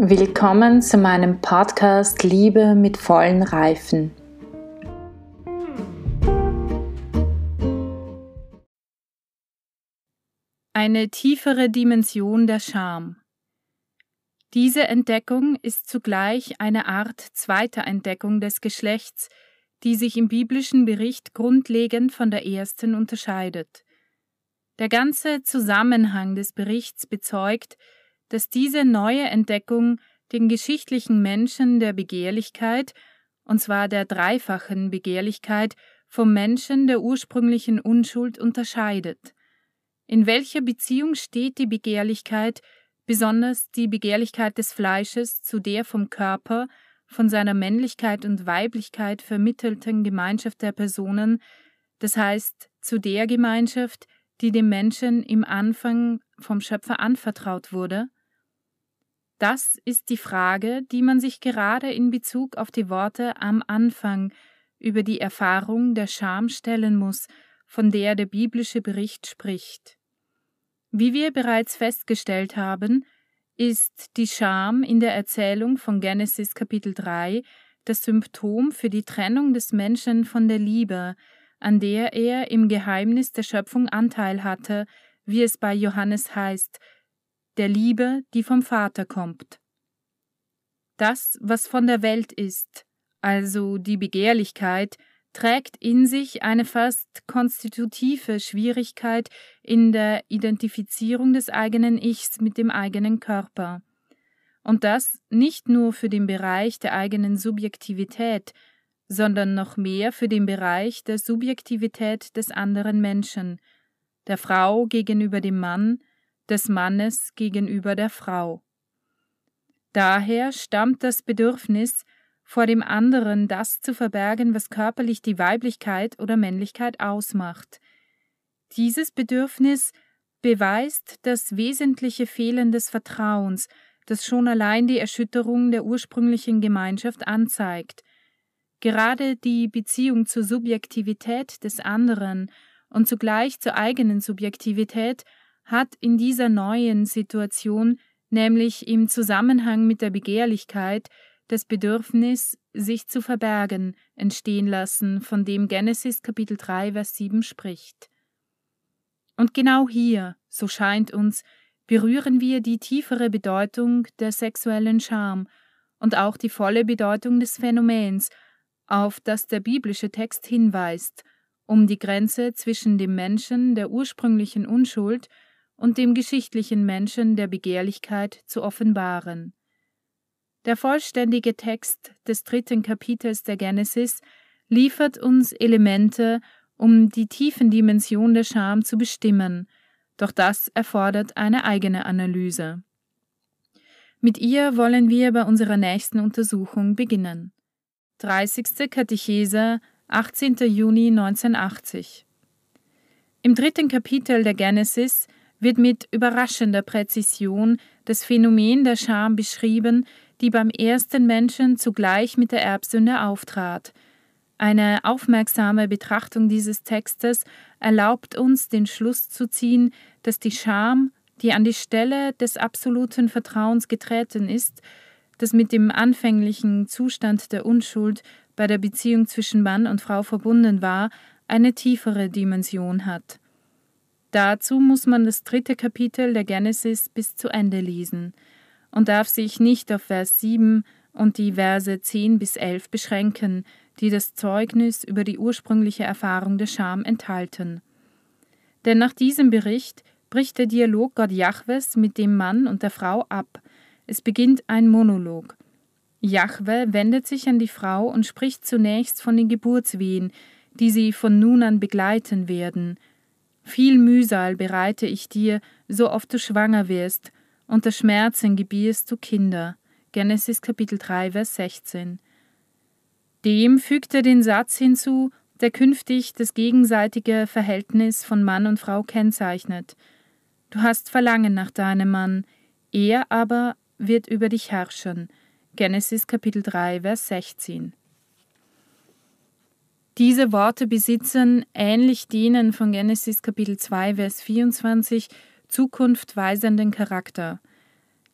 Willkommen zu meinem Podcast Liebe mit vollen Reifen. Eine tiefere Dimension der Scham. Diese Entdeckung ist zugleich eine Art zweiter Entdeckung des Geschlechts, die sich im biblischen Bericht grundlegend von der ersten unterscheidet. Der ganze Zusammenhang des Berichts bezeugt, dass diese neue Entdeckung den geschichtlichen Menschen der Begehrlichkeit, und zwar der dreifachen Begehrlichkeit, vom Menschen der ursprünglichen Unschuld unterscheidet. In welcher Beziehung steht die Begehrlichkeit, besonders die Begehrlichkeit des Fleisches, zu der vom Körper, von seiner Männlichkeit und Weiblichkeit vermittelten Gemeinschaft der Personen, das heißt zu der Gemeinschaft, die dem Menschen im Anfang vom Schöpfer anvertraut wurde? Das ist die Frage, die man sich gerade in Bezug auf die Worte am Anfang über die Erfahrung der Scham stellen muss, von der der biblische Bericht spricht. Wie wir bereits festgestellt haben, ist die Scham in der Erzählung von Genesis Kapitel 3 das Symptom für die Trennung des Menschen von der Liebe, an der er im Geheimnis der Schöpfung Anteil hatte, wie es bei Johannes heißt, der Liebe, die vom Vater kommt. Das, was von der Welt ist, also die Begehrlichkeit, trägt in sich eine fast konstitutive Schwierigkeit in der Identifizierung des eigenen Ichs mit dem eigenen Körper. Und das nicht nur für den Bereich der eigenen Subjektivität, sondern noch mehr für den Bereich der Subjektivität des anderen Menschen, der Frau gegenüber dem Mann, des Mannes gegenüber der Frau. Daher stammt das Bedürfnis, vor dem anderen das zu verbergen, was körperlich die Weiblichkeit oder Männlichkeit ausmacht. Dieses Bedürfnis beweist das wesentliche Fehlen des Vertrauens, das schon allein die Erschütterung der ursprünglichen Gemeinschaft anzeigt. Gerade die Beziehung zur Subjektivität des anderen und zugleich zur eigenen Subjektivität hat in dieser neuen Situation, nämlich im Zusammenhang mit der Begehrlichkeit, das Bedürfnis, sich zu verbergen, entstehen lassen, von dem Genesis Kapitel 3, Vers 7 spricht. Und genau hier, so scheint uns, berühren wir die tiefere Bedeutung der sexuellen Scham und auch die volle Bedeutung des Phänomens, auf das der biblische Text hinweist, um die Grenze zwischen dem Menschen der ursprünglichen Unschuld und dem geschichtlichen Menschen der Begehrlichkeit zu offenbaren. Der vollständige Text des dritten Kapitels der Genesis liefert uns Elemente, um die tiefen Dimension der Scham zu bestimmen, doch das erfordert eine eigene Analyse. Mit ihr wollen wir bei unserer nächsten Untersuchung beginnen. 30. Katechese, 18. Juni 1980. Im dritten Kapitel der Genesis wird mit überraschender Präzision das Phänomen der Scham beschrieben, die beim ersten Menschen zugleich mit der Erbsünde auftrat. Eine aufmerksame Betrachtung dieses Textes erlaubt uns den Schluss zu ziehen, dass die Scham, die an die Stelle des absoluten Vertrauens getreten ist, das mit dem anfänglichen Zustand der Unschuld bei der Beziehung zwischen Mann und Frau verbunden war, eine tiefere Dimension hat. Dazu muss man das dritte Kapitel der Genesis bis zu Ende lesen und darf sich nicht auf Vers 7 und die Verse 10 bis 11 beschränken, die das Zeugnis über die ursprüngliche Erfahrung der Scham enthalten. Denn nach diesem Bericht bricht der Dialog Gott Jahwes mit dem Mann und der Frau ab. Es beginnt ein Monolog. Jahwe wendet sich an die Frau und spricht zunächst von den Geburtswehen, die sie von nun an begleiten werden – viel Mühsal bereite ich dir, so oft du schwanger wirst, unter Schmerzen gebierst du Kinder. Genesis Kapitel 3, Vers 16. Dem fügt er den Satz hinzu, der künftig das gegenseitige Verhältnis von Mann und Frau kennzeichnet. Du hast Verlangen nach deinem Mann, er aber wird über dich herrschen. Genesis Kapitel 3, Vers 16. Diese Worte besitzen, ähnlich denen von Genesis Kapitel 2, Vers 24, zukunftweisenden Charakter.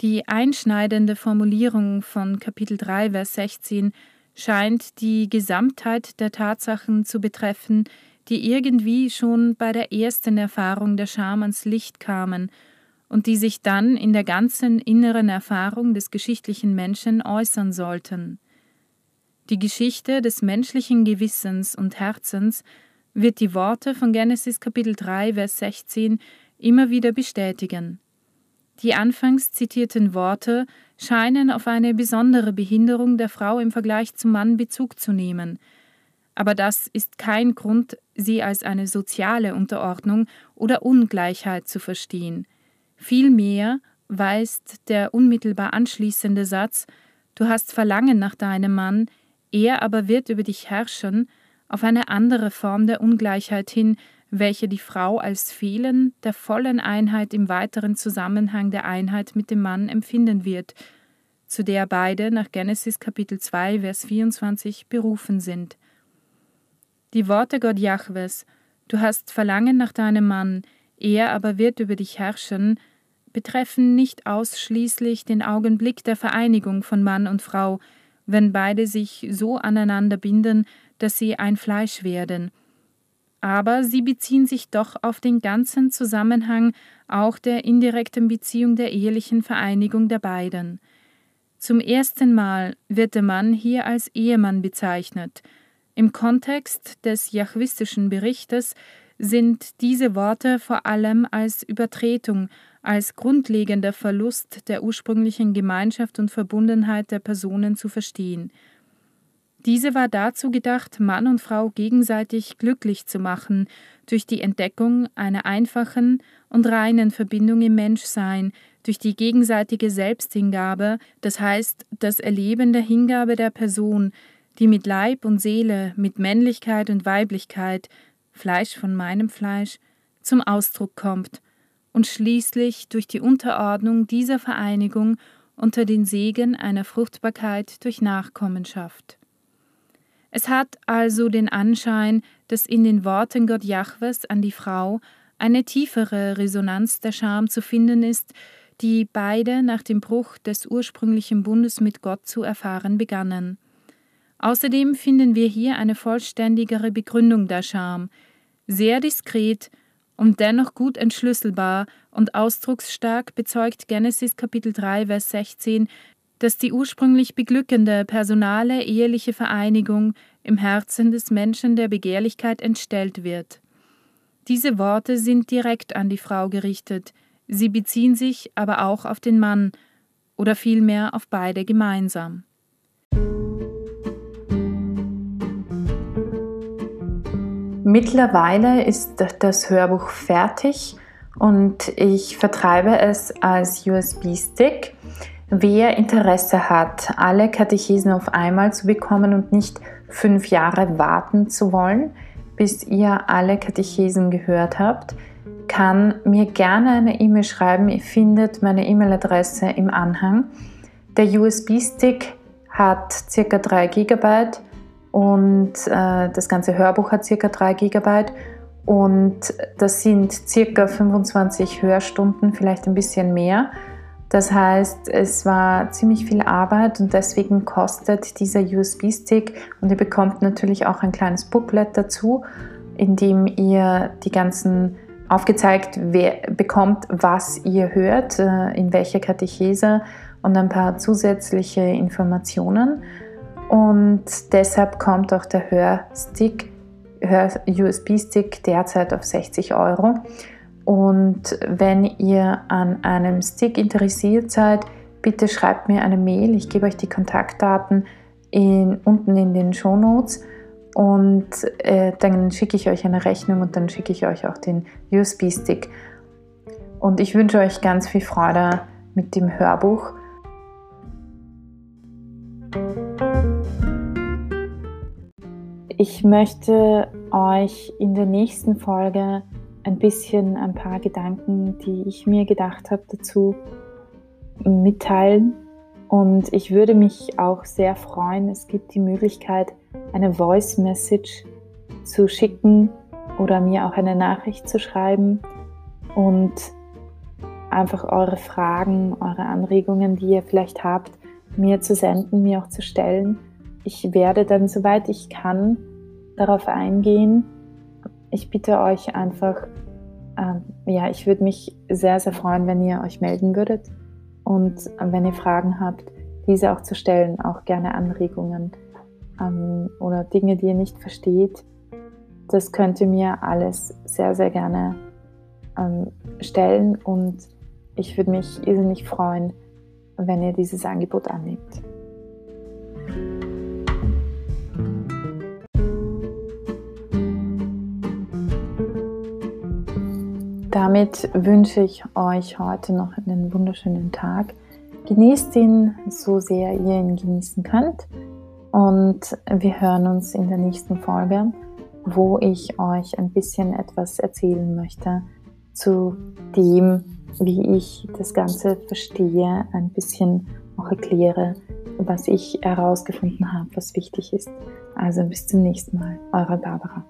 Die einschneidende Formulierung von Kapitel 3, Vers 16 scheint die Gesamtheit der Tatsachen zu betreffen, die irgendwie schon bei der ersten Erfahrung der Scham ans Licht kamen und die sich dann in der ganzen inneren Erfahrung des geschichtlichen Menschen äußern sollten. Die Geschichte des menschlichen Gewissens und Herzens wird die Worte von Genesis Kapitel 3, Vers 16 immer wieder bestätigen. Die anfangs zitierten Worte scheinen auf eine besondere Behinderung der Frau im Vergleich zum Mann Bezug zu nehmen, aber das ist kein Grund, sie als eine soziale Unterordnung oder Ungleichheit zu verstehen. Vielmehr weist der unmittelbar anschließende Satz Du hast Verlangen nach deinem Mann, er aber wird über dich herrschen, auf eine andere Form der Ungleichheit hin, welche die Frau als Fehlen der vollen Einheit im weiteren Zusammenhang der Einheit mit dem Mann empfinden wird, zu der beide nach Genesis Kapitel 2 Vers 24 berufen sind. Die Worte Gott Jahwes, du hast Verlangen nach deinem Mann, er aber wird über dich herrschen, betreffen nicht ausschließlich den Augenblick der Vereinigung von Mann und Frau, wenn beide sich so aneinander binden, dass sie ein Fleisch werden. Aber sie beziehen sich doch auf den ganzen Zusammenhang auch der indirekten Beziehung der ehelichen Vereinigung der beiden. Zum ersten Mal wird der Mann hier als Ehemann bezeichnet. Im Kontext des jachwistischen Berichtes sind diese Worte vor allem als Übertretung, als grundlegender Verlust der ursprünglichen Gemeinschaft und Verbundenheit der Personen zu verstehen. Diese war dazu gedacht, Mann und Frau gegenseitig glücklich zu machen durch die Entdeckung einer einfachen und reinen Verbindung im Menschsein, durch die gegenseitige Selbsthingabe, das heißt das Erleben der Hingabe der Person, die mit Leib und Seele, mit Männlichkeit und Weiblichkeit, Fleisch von meinem Fleisch, zum Ausdruck kommt und schließlich durch die Unterordnung dieser Vereinigung unter den Segen einer Fruchtbarkeit durch Nachkommenschaft. Es hat also den Anschein, dass in den Worten Gott Jahwes an die Frau eine tiefere Resonanz der Scham zu finden ist, die beide nach dem Bruch des ursprünglichen Bundes mit Gott zu erfahren begannen. Außerdem finden wir hier eine vollständigere Begründung der Scham, sehr diskret und dennoch gut entschlüsselbar und ausdrucksstark bezeugt Genesis Kapitel 3 Vers 16, dass die ursprünglich beglückende personale eheliche Vereinigung im Herzen des Menschen der Begehrlichkeit entstellt wird. Diese Worte sind direkt an die Frau gerichtet, sie beziehen sich aber auch auf den Mann oder vielmehr auf beide gemeinsam. Mittlerweile ist das Hörbuch fertig und ich vertreibe es als USB-Stick. Wer Interesse hat, alle Katechesen auf einmal zu bekommen und nicht fünf Jahre warten zu wollen, bis ihr alle Katechesen gehört habt, kann mir gerne eine E-Mail schreiben. Ihr findet meine E-Mail-Adresse im Anhang. Der USB-Stick hat ca. 3 GB und äh, das ganze Hörbuch hat circa 3 GB und das sind circa 25 Hörstunden, vielleicht ein bisschen mehr. Das heißt, es war ziemlich viel Arbeit und deswegen kostet dieser USB-Stick und ihr bekommt natürlich auch ein kleines Booklet dazu, in dem ihr die ganzen aufgezeigt bekommt, was ihr hört, äh, in welcher Katechese und ein paar zusätzliche Informationen. Und deshalb kommt auch der Hörstick, Hör-USB-Stick derzeit auf 60 Euro. Und wenn ihr an einem Stick interessiert seid, bitte schreibt mir eine Mail. Ich gebe euch die Kontaktdaten in, unten in den Show Notes und äh, dann schicke ich euch eine Rechnung und dann schicke ich euch auch den USB-Stick. Und ich wünsche euch ganz viel Freude mit dem Hörbuch. Ich möchte euch in der nächsten Folge ein bisschen ein paar Gedanken, die ich mir gedacht habe, dazu mitteilen. Und ich würde mich auch sehr freuen, es gibt die Möglichkeit, eine Voice Message zu schicken oder mir auch eine Nachricht zu schreiben. Und einfach eure Fragen, eure Anregungen, die ihr vielleicht habt, mir zu senden, mir auch zu stellen. Ich werde dann, soweit ich kann, darauf eingehen. Ich bitte euch einfach, ähm, ja, ich würde mich sehr, sehr freuen, wenn ihr euch melden würdet und wenn ihr Fragen habt, diese auch zu stellen, auch gerne Anregungen ähm, oder Dinge, die ihr nicht versteht. Das könnt ihr mir alles sehr, sehr gerne ähm, stellen und ich würde mich irrsinnig freuen, wenn ihr dieses Angebot annimmt. Damit wünsche ich euch heute noch einen wunderschönen Tag. Genießt ihn so sehr ihr ihn genießen könnt. Und wir hören uns in der nächsten Folge, wo ich euch ein bisschen etwas erzählen möchte zu dem, wie ich das Ganze verstehe, ein bisschen auch erkläre, was ich herausgefunden habe, was wichtig ist. Also bis zum nächsten Mal, eure Barbara.